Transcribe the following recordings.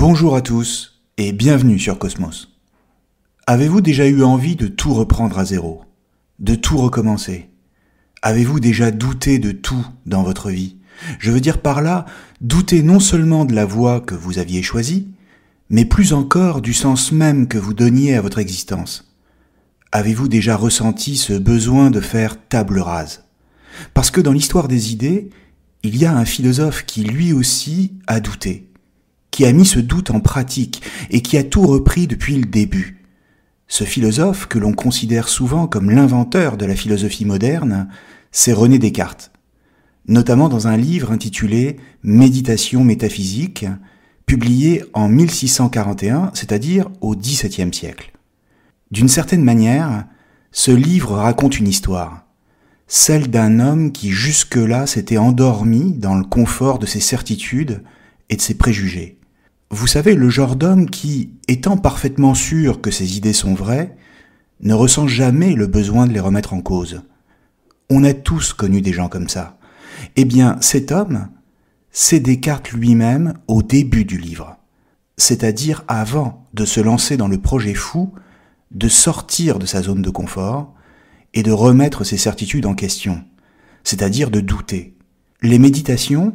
Bonjour à tous et bienvenue sur Cosmos. Avez-vous déjà eu envie de tout reprendre à zéro, de tout recommencer? Avez-vous déjà douté de tout dans votre vie? Je veux dire par là, douter non seulement de la voie que vous aviez choisie, mais plus encore du sens même que vous donniez à votre existence. Avez-vous déjà ressenti ce besoin de faire table rase? Parce que dans l'histoire des idées, il y a un philosophe qui lui aussi a douté qui a mis ce doute en pratique et qui a tout repris depuis le début. Ce philosophe, que l'on considère souvent comme l'inventeur de la philosophie moderne, c'est René Descartes, notamment dans un livre intitulé Méditation métaphysique, publié en 1641, c'est-à-dire au XVIIe siècle. D'une certaine manière, ce livre raconte une histoire, celle d'un homme qui jusque-là s'était endormi dans le confort de ses certitudes et de ses préjugés. Vous savez, le genre d'homme qui, étant parfaitement sûr que ses idées sont vraies, ne ressent jamais le besoin de les remettre en cause. On a tous connu des gens comme ça. Eh bien, cet homme, c'est Descartes lui-même au début du livre, c'est-à-dire avant de se lancer dans le projet fou de sortir de sa zone de confort et de remettre ses certitudes en question, c'est-à-dire de douter. Les méditations,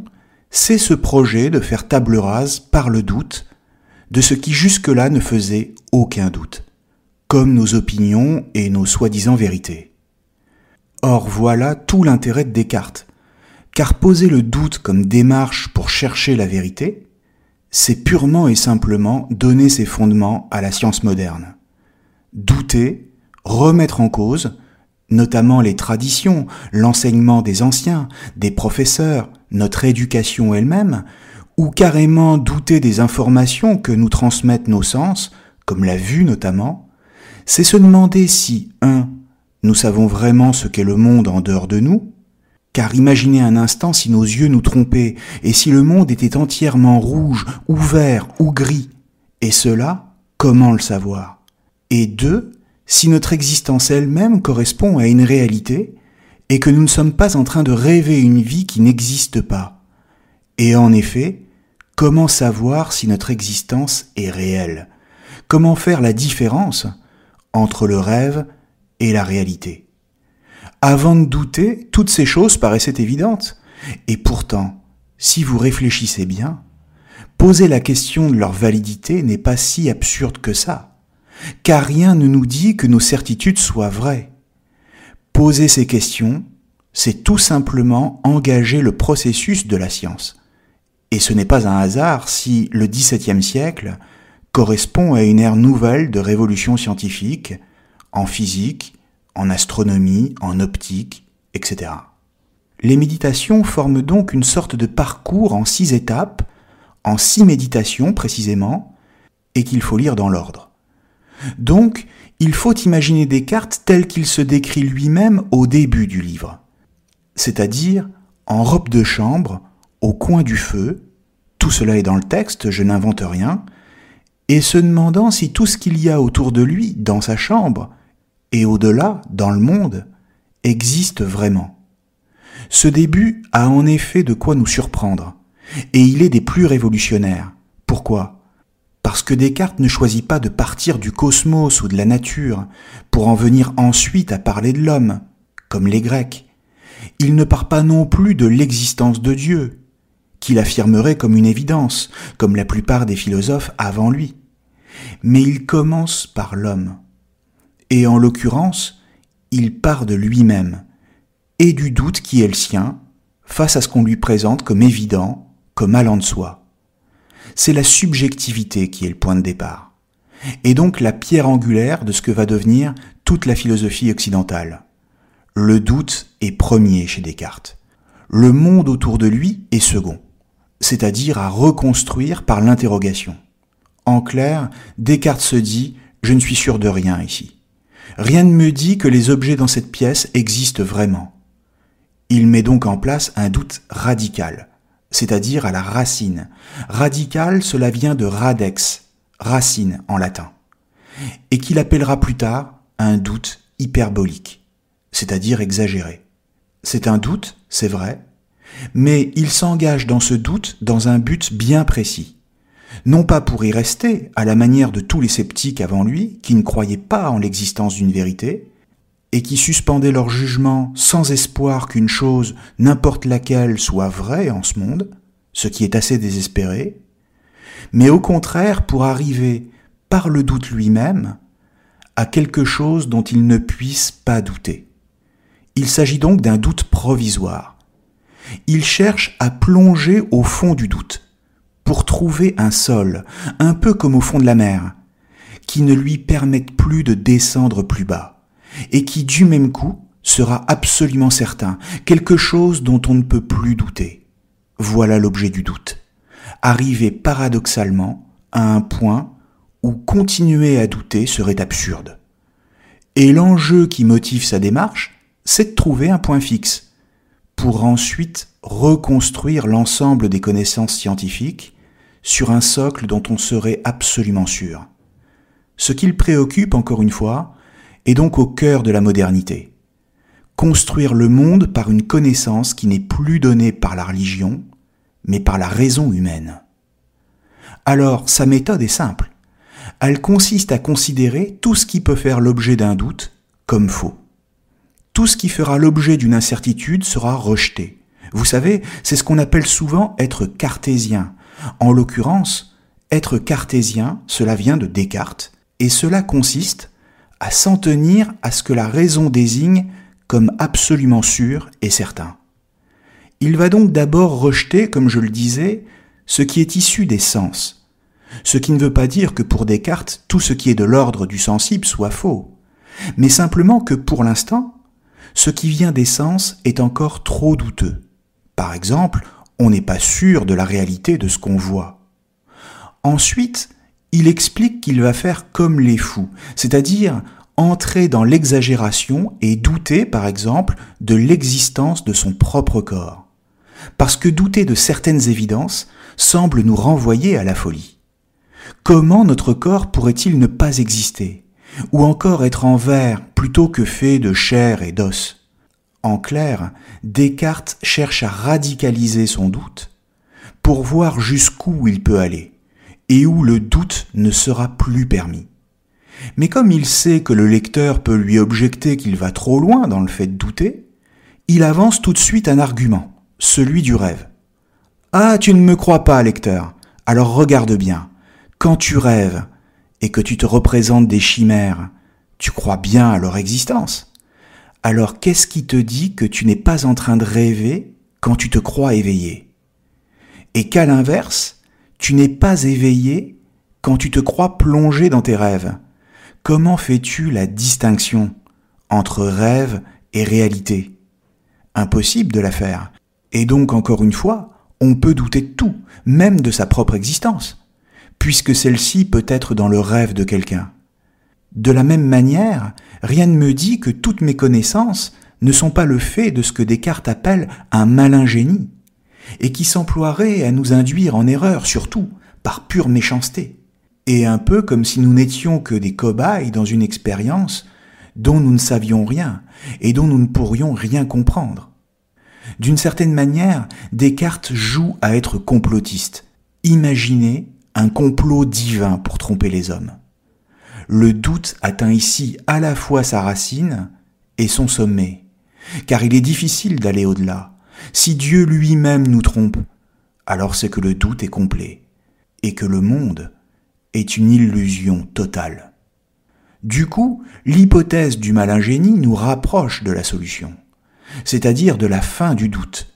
c'est ce projet de faire table rase par le doute de ce qui jusque-là ne faisait aucun doute, comme nos opinions et nos soi-disant vérités. Or voilà tout l'intérêt de Descartes, car poser le doute comme démarche pour chercher la vérité, c'est purement et simplement donner ses fondements à la science moderne. Douter, remettre en cause, notamment les traditions, l'enseignement des anciens, des professeurs, notre éducation elle-même, ou carrément douter des informations que nous transmettent nos sens, comme la vue notamment, c'est se demander si, 1. nous savons vraiment ce qu'est le monde en dehors de nous, car imaginez un instant si nos yeux nous trompaient, et si le monde était entièrement rouge, ou vert, ou gris, et cela, comment le savoir? Et 2 si notre existence elle-même correspond à une réalité et que nous ne sommes pas en train de rêver une vie qui n'existe pas. Et en effet, comment savoir si notre existence est réelle? Comment faire la différence entre le rêve et la réalité? Avant de douter, toutes ces choses paraissaient évidentes. Et pourtant, si vous réfléchissez bien, poser la question de leur validité n'est pas si absurde que ça car rien ne nous dit que nos certitudes soient vraies. Poser ces questions, c'est tout simplement engager le processus de la science. Et ce n'est pas un hasard si le XVIIe siècle correspond à une ère nouvelle de révolution scientifique, en physique, en astronomie, en optique, etc. Les méditations forment donc une sorte de parcours en six étapes, en six méditations précisément, et qu'il faut lire dans l'ordre. Donc, il faut imaginer Descartes tel qu'il se décrit lui-même au début du livre, c'est-à-dire en robe de chambre, au coin du feu, tout cela est dans le texte, je n'invente rien, et se demandant si tout ce qu'il y a autour de lui, dans sa chambre, et au-delà, dans le monde, existe vraiment. Ce début a en effet de quoi nous surprendre, et il est des plus révolutionnaires. Pourquoi? Parce que Descartes ne choisit pas de partir du cosmos ou de la nature pour en venir ensuite à parler de l'homme, comme les Grecs. Il ne part pas non plus de l'existence de Dieu, qu'il affirmerait comme une évidence, comme la plupart des philosophes avant lui. Mais il commence par l'homme. Et en l'occurrence, il part de lui-même, et du doute qui est le sien, face à ce qu'on lui présente comme évident, comme allant de soi. C'est la subjectivité qui est le point de départ, et donc la pierre angulaire de ce que va devenir toute la philosophie occidentale. Le doute est premier chez Descartes. Le monde autour de lui est second, c'est-à-dire à reconstruire par l'interrogation. En clair, Descartes se dit ⁇ Je ne suis sûr de rien ici. Rien ne me dit que les objets dans cette pièce existent vraiment. Il met donc en place un doute radical, c'est-à-dire à la racine. Radical, cela vient de radex, racine en latin, et qu'il appellera plus tard un doute hyperbolique, c'est-à-dire exagéré. C'est un doute, c'est vrai, mais il s'engage dans ce doute dans un but bien précis. Non pas pour y rester, à la manière de tous les sceptiques avant lui, qui ne croyaient pas en l'existence d'une vérité, et qui suspendaient leur jugement sans espoir qu'une chose, n'importe laquelle, soit vraie en ce monde, ce qui est assez désespéré, mais au contraire pour arriver, par le doute lui-même, à quelque chose dont il ne puisse pas douter. Il s'agit donc d'un doute provisoire. Il cherche à plonger au fond du doute, pour trouver un sol, un peu comme au fond de la mer, qui ne lui permette plus de descendre plus bas et qui du même coup sera absolument certain, quelque chose dont on ne peut plus douter. Voilà l'objet du doute. Arriver paradoxalement à un point où continuer à douter serait absurde. Et l'enjeu qui motive sa démarche, c'est de trouver un point fixe, pour ensuite reconstruire l'ensemble des connaissances scientifiques sur un socle dont on serait absolument sûr. Ce qui le préoccupe, encore une fois, est donc au cœur de la modernité. Construire le monde par une connaissance qui n'est plus donnée par la religion, mais par la raison humaine. Alors, sa méthode est simple. Elle consiste à considérer tout ce qui peut faire l'objet d'un doute comme faux. Tout ce qui fera l'objet d'une incertitude sera rejeté. Vous savez, c'est ce qu'on appelle souvent être cartésien. En l'occurrence, être cartésien, cela vient de Descartes, et cela consiste à s'en tenir à ce que la raison désigne comme absolument sûr et certain. Il va donc d'abord rejeter, comme je le disais, ce qui est issu des sens, ce qui ne veut pas dire que pour Descartes tout ce qui est de l'ordre du sensible soit faux, mais simplement que pour l'instant, ce qui vient des sens est encore trop douteux. Par exemple, on n'est pas sûr de la réalité de ce qu'on voit. Ensuite, il explique qu'il va faire comme les fous, c'est-à-dire entrer dans l'exagération et douter, par exemple, de l'existence de son propre corps. Parce que douter de certaines évidences semble nous renvoyer à la folie. Comment notre corps pourrait-il ne pas exister? Ou encore être en verre plutôt que fait de chair et d'os? En clair, Descartes cherche à radicaliser son doute pour voir jusqu'où il peut aller et où le doute ne sera plus permis. Mais comme il sait que le lecteur peut lui objecter qu'il va trop loin dans le fait de douter, il avance tout de suite un argument, celui du rêve. Ah, tu ne me crois pas, lecteur. Alors regarde bien. Quand tu rêves et que tu te représentes des chimères, tu crois bien à leur existence. Alors qu'est-ce qui te dit que tu n'es pas en train de rêver quand tu te crois éveillé? Et qu'à l'inverse, tu n'es pas éveillé quand tu te crois plongé dans tes rêves. Comment fais-tu la distinction entre rêve et réalité? Impossible de la faire. Et donc, encore une fois, on peut douter de tout, même de sa propre existence, puisque celle-ci peut être dans le rêve de quelqu'un. De la même manière, rien ne me dit que toutes mes connaissances ne sont pas le fait de ce que Descartes appelle un malin génie et qui s'emploierait à nous induire en erreur, surtout par pure méchanceté, et un peu comme si nous n'étions que des cobayes dans une expérience dont nous ne savions rien et dont nous ne pourrions rien comprendre. D'une certaine manière, Descartes joue à être complotiste, imaginer un complot divin pour tromper les hommes. Le doute atteint ici à la fois sa racine et son sommet. car il est difficile d'aller au-delà. Si Dieu lui-même nous trompe, alors c'est que le doute est complet, et que le monde est une illusion totale. Du coup, l'hypothèse du malin génie nous rapproche de la solution, c'est-à-dire de la fin du doute,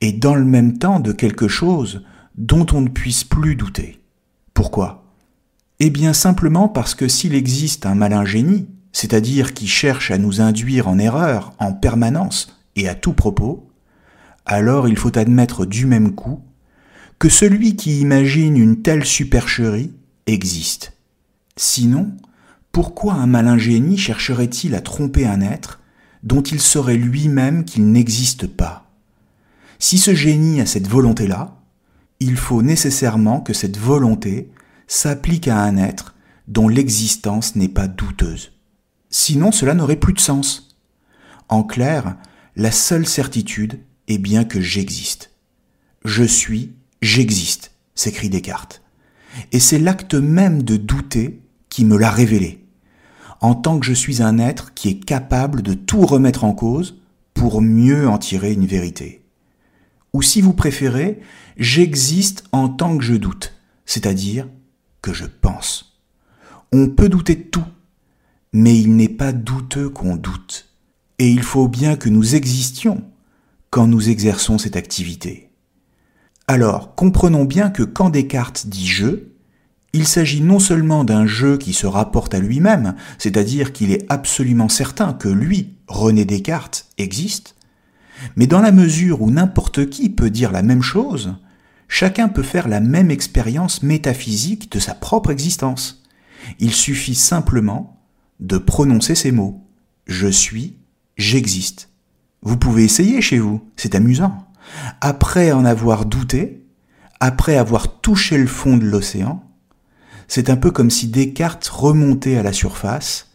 et dans le même temps de quelque chose dont on ne puisse plus douter. Pourquoi? Eh bien simplement parce que s'il existe un malin génie, c'est-à-dire qui cherche à nous induire en erreur en permanence et à tout propos, alors il faut admettre du même coup que celui qui imagine une telle supercherie existe. Sinon, pourquoi un malin génie chercherait-il à tromper un être dont il saurait lui-même qu'il n'existe pas? Si ce génie a cette volonté-là, il faut nécessairement que cette volonté s'applique à un être dont l'existence n'est pas douteuse. Sinon cela n'aurait plus de sens. En clair, la seule certitude est bien que j'existe. Je suis, j'existe, s'écrit Descartes. Et c'est l'acte même de douter qui me l'a révélé, en tant que je suis un être qui est capable de tout remettre en cause pour mieux en tirer une vérité. Ou si vous préférez, j'existe en tant que je doute, c'est-à-dire que je pense. On peut douter de tout, mais il n'est pas douteux qu'on doute. Et il faut bien que nous existions quand nous exerçons cette activité. Alors, comprenons bien que quand Descartes dit je, il s'agit non seulement d'un jeu qui se rapporte à lui-même, c'est-à-dire qu'il est absolument certain que lui, René Descartes, existe, mais dans la mesure où n'importe qui peut dire la même chose, chacun peut faire la même expérience métaphysique de sa propre existence. Il suffit simplement de prononcer ces mots. Je suis, j'existe. Vous pouvez essayer chez vous, c'est amusant. Après en avoir douté, après avoir touché le fond de l'océan, c'est un peu comme si Descartes remontait à la surface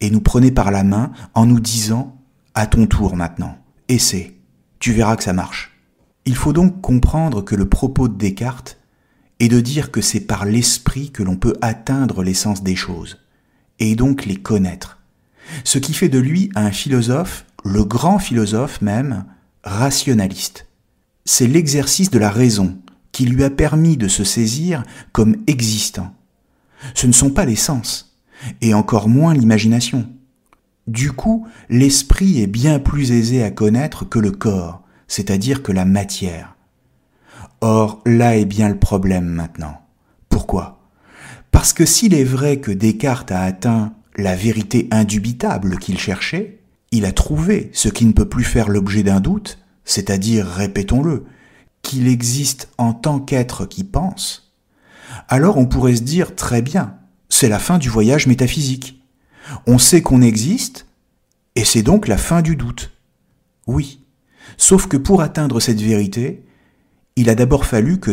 et nous prenait par la main en nous disant à ton tour maintenant, essaie, tu verras que ça marche. Il faut donc comprendre que le propos de Descartes est de dire que c'est par l'esprit que l'on peut atteindre l'essence des choses, et donc les connaître. Ce qui fait de lui un philosophe, le grand philosophe même, rationaliste. C'est l'exercice de la raison qui lui a permis de se saisir comme existant, ce ne sont pas les sens, et encore moins l'imagination. Du coup, l'esprit est bien plus aisé à connaître que le corps, c'est-à-dire que la matière. Or, là est bien le problème maintenant. Pourquoi? Parce que s'il est vrai que Descartes a atteint la vérité indubitable qu'il cherchait, il a trouvé ce qui ne peut plus faire l'objet d'un doute, c'est-à-dire, répétons-le, qu'il existe en tant qu'être qui pense, alors on pourrait se dire très bien, c'est la fin du voyage métaphysique. On sait qu'on existe, et c'est donc la fin du doute. Oui, sauf que pour atteindre cette vérité, il a d'abord fallu que...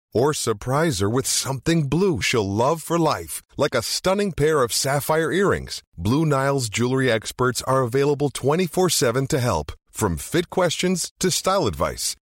Or surprise her with something blue she'll love for life, like a stunning pair of sapphire earrings. Blue Nile's jewelry experts are available 24 7 to help, from fit questions to style advice.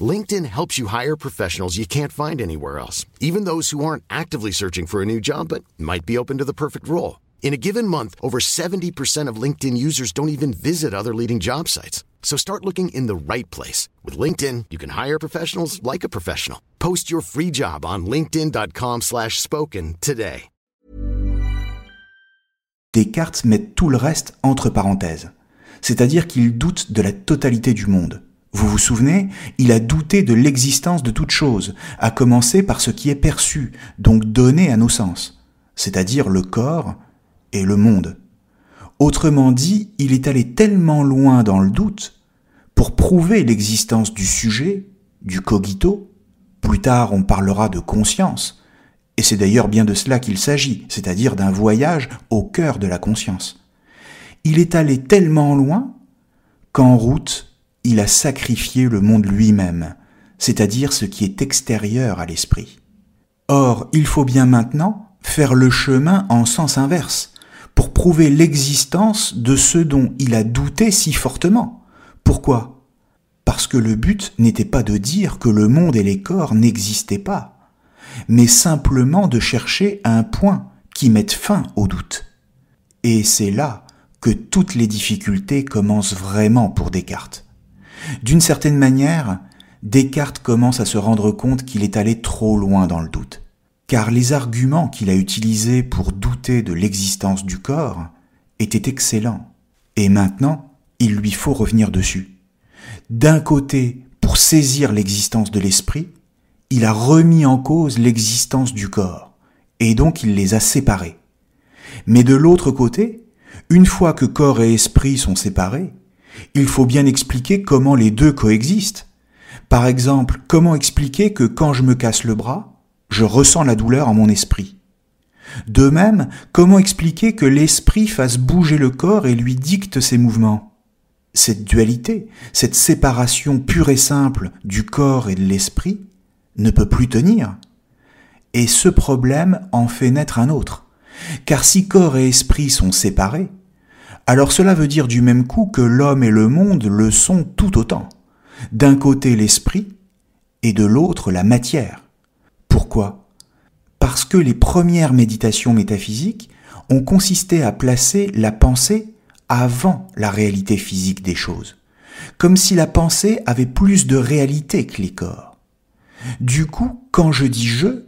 LinkedIn helps you hire professionals you can't find anywhere else, even those who aren't actively searching for a new job but might be open to the perfect role. In a given month, over 70% of LinkedIn users don't even visit other leading job sites. So start looking in the right place. With LinkedIn, you can hire professionals like a professional. Post your free job on linkedin.com slash spoken today. Descartes met tout le reste entre parenthèses. C'est-à-dire qu'il doute de la totalité du monde. Vous vous souvenez? Il a douté de l'existence de toute chose, à commencer par ce qui est perçu, donc donné à nos sens, c'est-à-dire le corps et le monde. Autrement dit, il est allé tellement loin dans le doute pour prouver l'existence du sujet, du cogito, plus tard on parlera de conscience, et c'est d'ailleurs bien de cela qu'il s'agit, c'est-à-dire d'un voyage au cœur de la conscience. Il est allé tellement loin qu'en route, il a sacrifié le monde lui-même, c'est-à-dire ce qui est extérieur à l'esprit. Or, il faut bien maintenant faire le chemin en sens inverse, pour prouver l'existence de ce dont il a douté si fortement. Pourquoi? Parce que le but n'était pas de dire que le monde et les corps n'existaient pas, mais simplement de chercher un point qui mette fin au doute. Et c'est là que toutes les difficultés commencent vraiment pour Descartes. D'une certaine manière, Descartes commence à se rendre compte qu'il est allé trop loin dans le doute car les arguments qu'il a utilisés pour douter de l'existence du corps étaient excellents. Et maintenant, il lui faut revenir dessus. D'un côté, pour saisir l'existence de l'esprit, il a remis en cause l'existence du corps, et donc il les a séparés. Mais de l'autre côté, une fois que corps et esprit sont séparés, il faut bien expliquer comment les deux coexistent. Par exemple, comment expliquer que quand je me casse le bras, je ressens la douleur en mon esprit? De même, comment expliquer que l'esprit fasse bouger le corps et lui dicte ses mouvements? Cette dualité, cette séparation pure et simple du corps et de l'esprit ne peut plus tenir. Et ce problème en fait naître un autre. Car si corps et esprit sont séparés, alors cela veut dire du même coup que l'homme et le monde le sont tout autant. D'un côté l'esprit et de l'autre la matière. Pourquoi? Parce que les premières méditations métaphysiques ont consisté à placer la pensée avant la réalité physique des choses, comme si la pensée avait plus de réalité que les corps. Du coup, quand je dis je,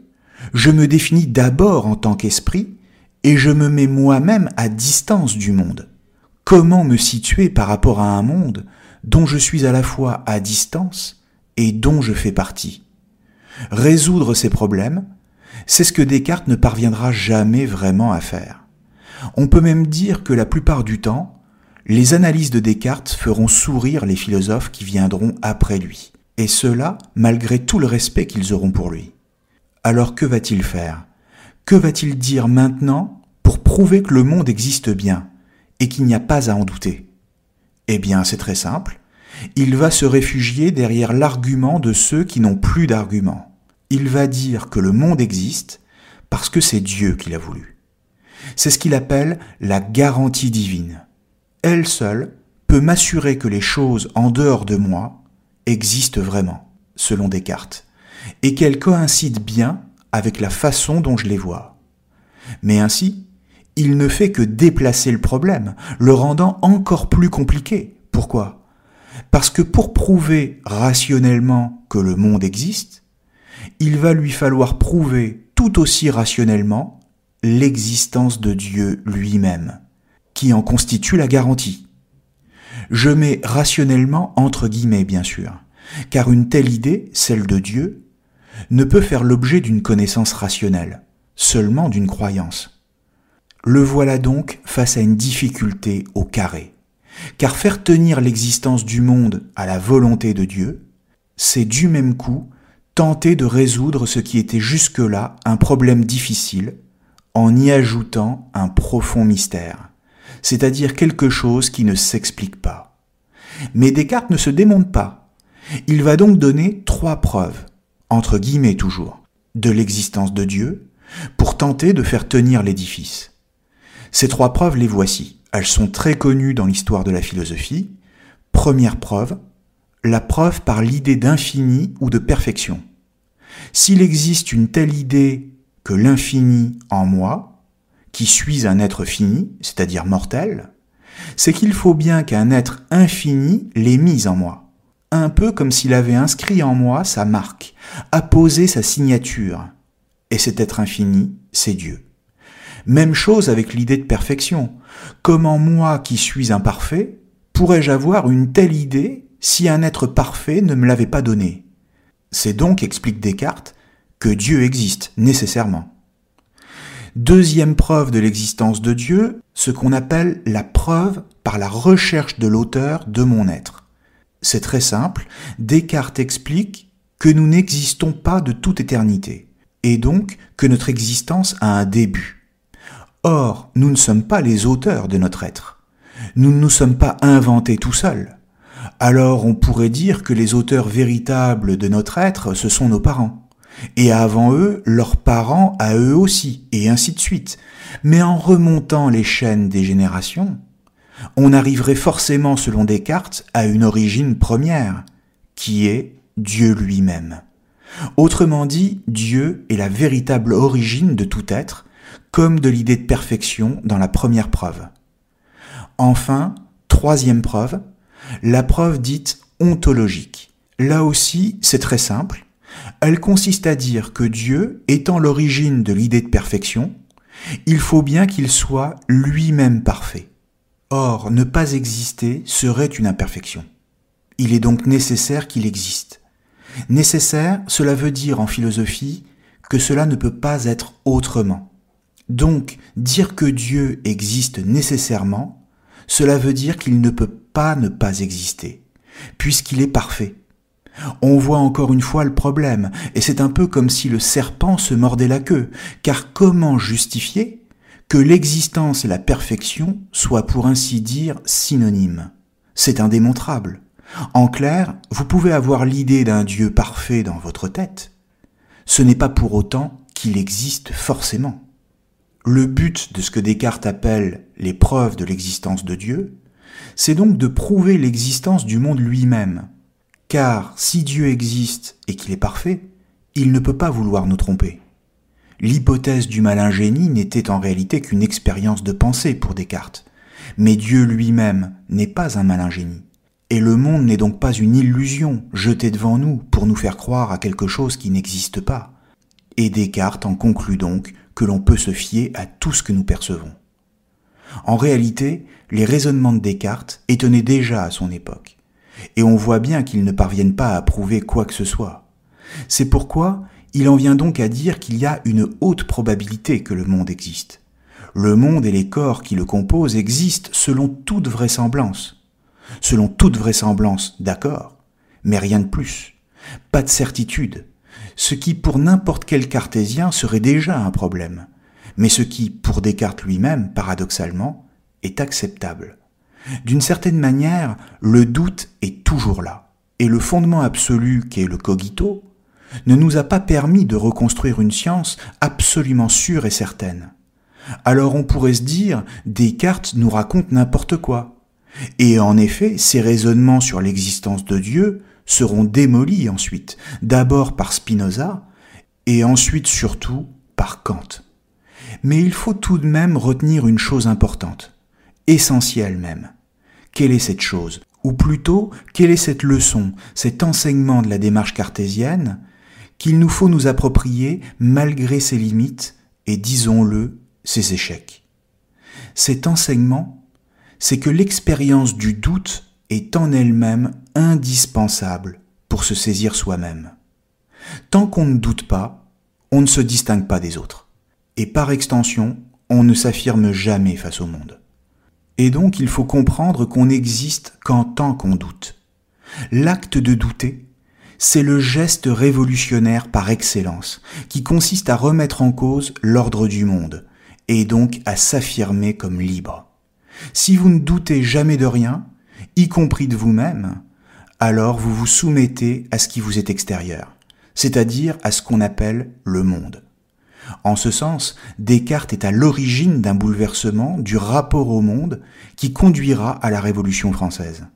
je me définis d'abord en tant qu'esprit et je me mets moi-même à distance du monde. Comment me situer par rapport à un monde dont je suis à la fois à distance et dont je fais partie? Résoudre ces problèmes, c'est ce que Descartes ne parviendra jamais vraiment à faire. On peut même dire que la plupart du temps, les analyses de Descartes feront sourire les philosophes qui viendront après lui, et cela malgré tout le respect qu'ils auront pour lui. Alors que va-t-il faire? Que va-t-il dire maintenant pour prouver que le monde existe bien? Et qu'il n'y a pas à en douter Eh bien, c'est très simple il va se réfugier derrière l'argument de ceux qui n'ont plus d'argument. Il va dire que le monde existe parce que c'est Dieu qui l'a voulu. C'est ce qu'il appelle la garantie divine. Elle seule peut m'assurer que les choses en dehors de moi existent vraiment, selon Descartes, et qu'elles coïncident bien avec la façon dont je les vois. Mais ainsi, il ne fait que déplacer le problème, le rendant encore plus compliqué. Pourquoi? Parce que pour prouver rationnellement que le monde existe, il va lui falloir prouver tout aussi rationnellement l'existence de Dieu lui-même, qui en constitue la garantie. Je mets rationnellement entre guillemets, bien sûr, car une telle idée, celle de Dieu, ne peut faire l'objet d'une connaissance rationnelle, seulement d'une croyance. Le voilà donc face à une difficulté au carré. Car faire tenir l'existence du monde à la volonté de Dieu, c'est du même coup tenter de résoudre ce qui était jusque-là un problème difficile en y ajoutant un profond mystère, c'est-à-dire quelque chose qui ne s'explique pas. Mais Descartes ne se démonte pas. Il va donc donner trois preuves, entre guillemets toujours, de l'existence de Dieu pour tenter de faire tenir l'édifice. Ces trois preuves les voici. Elles sont très connues dans l'histoire de la philosophie. Première preuve, la preuve par l'idée d'infini ou de perfection. S'il existe une telle idée que l'infini en moi, qui suis un être fini, c'est-à-dire mortel, c'est qu'il faut bien qu'un être infini l'ait mise en moi. Un peu comme s'il avait inscrit en moi sa marque, apposé sa signature. Et cet être infini, c'est Dieu. Même chose avec l'idée de perfection. Comment moi qui suis imparfait, pourrais-je avoir une telle idée si un être parfait ne me l'avait pas donnée? C'est donc, explique Descartes, que Dieu existe nécessairement. Deuxième preuve de l'existence de Dieu, ce qu'on appelle la preuve par la recherche de l'auteur de mon être. C'est très simple, Descartes explique que nous n'existons pas de toute éternité, et donc que notre existence a un début. Or, nous ne sommes pas les auteurs de notre être. Nous ne nous sommes pas inventés tout seuls. Alors on pourrait dire que les auteurs véritables de notre être, ce sont nos parents et avant eux, leurs parents à eux aussi, et ainsi de suite. Mais en remontant les chaînes des générations, on arriverait forcément, selon Descartes, à une origine première, qui est Dieu lui-même. Autrement dit, Dieu est la véritable origine de tout être, comme de l'idée de perfection dans la première preuve. Enfin, troisième preuve, la preuve dite ontologique. Là aussi, c'est très simple. Elle consiste à dire que Dieu, étant l'origine de l'idée de perfection, il faut bien qu'il soit lui-même parfait. Or, ne pas exister serait une imperfection. Il est donc nécessaire qu'il existe. Nécessaire, cela veut dire en philosophie que cela ne peut pas être autrement. Donc, dire que Dieu existe nécessairement, cela veut dire qu'il ne peut pas ne pas exister, puisqu'il est parfait. On voit encore une fois le problème, et c'est un peu comme si le serpent se mordait la queue, car comment justifier que l'existence et la perfection soient pour ainsi dire synonymes? C'est indémontrable. En clair, vous pouvez avoir l'idée d'un Dieu parfait dans votre tête. Ce n'est pas pour autant qu'il existe forcément. Le but de ce que Descartes appelle les preuves de l'existence de Dieu, c'est donc de prouver l'existence du monde lui-même, car si Dieu existe et qu'il est parfait, il ne peut pas vouloir nous tromper. L'hypothèse du malin génie n'était en réalité qu'une expérience de pensée pour Descartes. Mais Dieu lui-même n'est pas un malin génie. Et le monde n'est donc pas une illusion jetée devant nous pour nous faire croire à quelque chose qui n'existe pas. Et Descartes en conclut donc que l'on peut se fier à tout ce que nous percevons. En réalité, les raisonnements de Descartes étonnaient déjà à son époque et on voit bien qu'ils ne parviennent pas à prouver quoi que ce soit. C'est pourquoi il en vient donc à dire qu'il y a une haute probabilité que le monde existe. Le monde et les corps qui le composent existent selon toute vraisemblance. Selon toute vraisemblance, d'accord, mais rien de plus. Pas de certitude. Ce qui pour n'importe quel cartésien serait déjà un problème, mais ce qui, pour Descartes lui-même, paradoxalement, est acceptable. D'une certaine manière, le doute est toujours là, et le fondement absolu qu'est le cogito ne nous a pas permis de reconstruire une science absolument sûre et certaine. Alors on pourrait se dire, Descartes nous raconte n'importe quoi. Et en effet, ces raisonnements sur l'existence de Dieu seront démolis ensuite, d'abord par Spinoza, et ensuite surtout par Kant. Mais il faut tout de même retenir une chose importante, essentielle même. Quelle est cette chose? Ou plutôt, quelle est cette leçon, cet enseignement de la démarche cartésienne qu'il nous faut nous approprier malgré ses limites et, disons-le, ses échecs? Cet enseignement, c'est que l'expérience du doute est en elle-même indispensable pour se saisir soi-même. Tant qu'on ne doute pas, on ne se distingue pas des autres. Et par extension, on ne s'affirme jamais face au monde. Et donc il faut comprendre qu'on n'existe qu'en tant qu'on doute. L'acte de douter, c'est le geste révolutionnaire par excellence, qui consiste à remettre en cause l'ordre du monde, et donc à s'affirmer comme libre. Si vous ne doutez jamais de rien, y compris de vous-même, alors vous vous soumettez à ce qui vous est extérieur, c'est-à-dire à ce qu'on appelle le monde. En ce sens, Descartes est à l'origine d'un bouleversement du rapport au monde qui conduira à la Révolution française.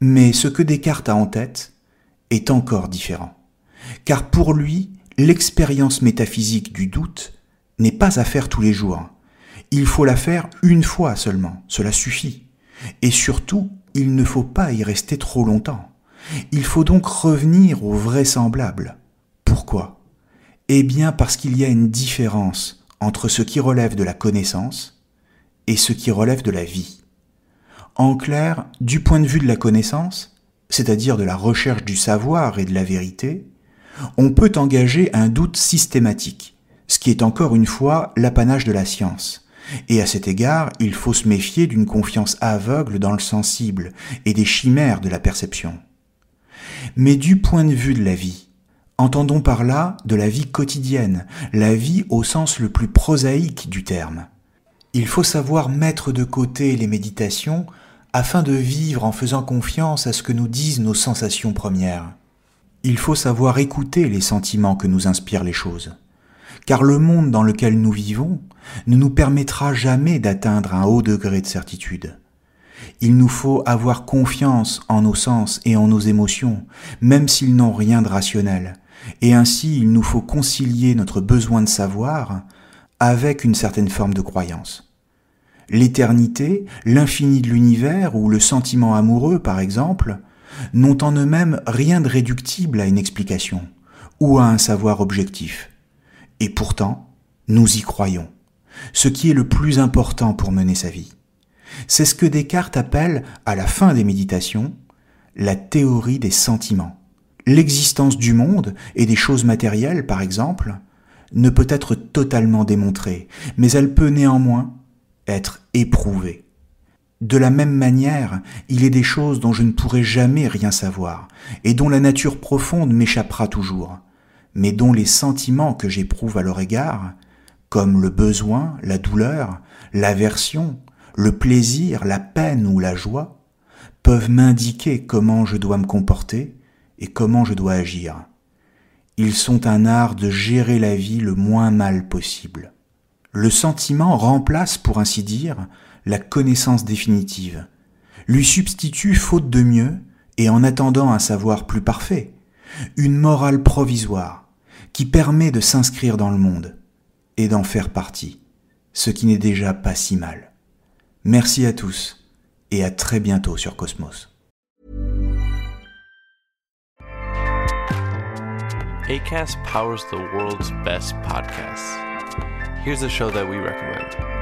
Mais ce que Descartes a en tête est encore différent. Car pour lui, l'expérience métaphysique du doute n'est pas à faire tous les jours. Il faut la faire une fois seulement, cela suffit. Et surtout, il ne faut pas y rester trop longtemps. Il faut donc revenir au vraisemblable. Pourquoi? Eh bien parce qu'il y a une différence entre ce qui relève de la connaissance et ce qui relève de la vie. En clair, du point de vue de la connaissance, c'est-à-dire de la recherche du savoir et de la vérité, on peut engager un doute systématique, ce qui est encore une fois l'apanage de la science. Et à cet égard, il faut se méfier d'une confiance aveugle dans le sensible et des chimères de la perception. Mais du point de vue de la vie, entendons par là de la vie quotidienne, la vie au sens le plus prosaïque du terme. Il faut savoir mettre de côté les méditations afin de vivre en faisant confiance à ce que nous disent nos sensations premières. Il faut savoir écouter les sentiments que nous inspirent les choses, car le monde dans lequel nous vivons ne nous permettra jamais d'atteindre un haut degré de certitude. Il nous faut avoir confiance en nos sens et en nos émotions, même s'ils n'ont rien de rationnel, et ainsi il nous faut concilier notre besoin de savoir avec une certaine forme de croyance. L'éternité, l'infini de l'univers ou le sentiment amoureux, par exemple, n'ont en eux-mêmes rien de réductible à une explication ou à un savoir objectif. Et pourtant, nous y croyons, ce qui est le plus important pour mener sa vie. C'est ce que Descartes appelle, à la fin des méditations, la théorie des sentiments. L'existence du monde et des choses matérielles, par exemple, ne peut être totalement démontrée, mais elle peut néanmoins être éprouvée. De la même manière, il est des choses dont je ne pourrai jamais rien savoir, et dont la nature profonde m'échappera toujours, mais dont les sentiments que j'éprouve à leur égard, comme le besoin, la douleur, l'aversion, le plaisir, la peine ou la joie, peuvent m'indiquer comment je dois me comporter et comment je dois agir. Ils sont un art de gérer la vie le moins mal possible. Le sentiment remplace, pour ainsi dire, la connaissance définitive, lui substitue, faute de mieux, et en attendant un savoir plus parfait, une morale provisoire, qui permet de s'inscrire dans le monde et d'en faire partie, ce qui n'est déjà pas si mal. Merci à tous et à très bientôt sur Cosmos. Here's a show that we recommend.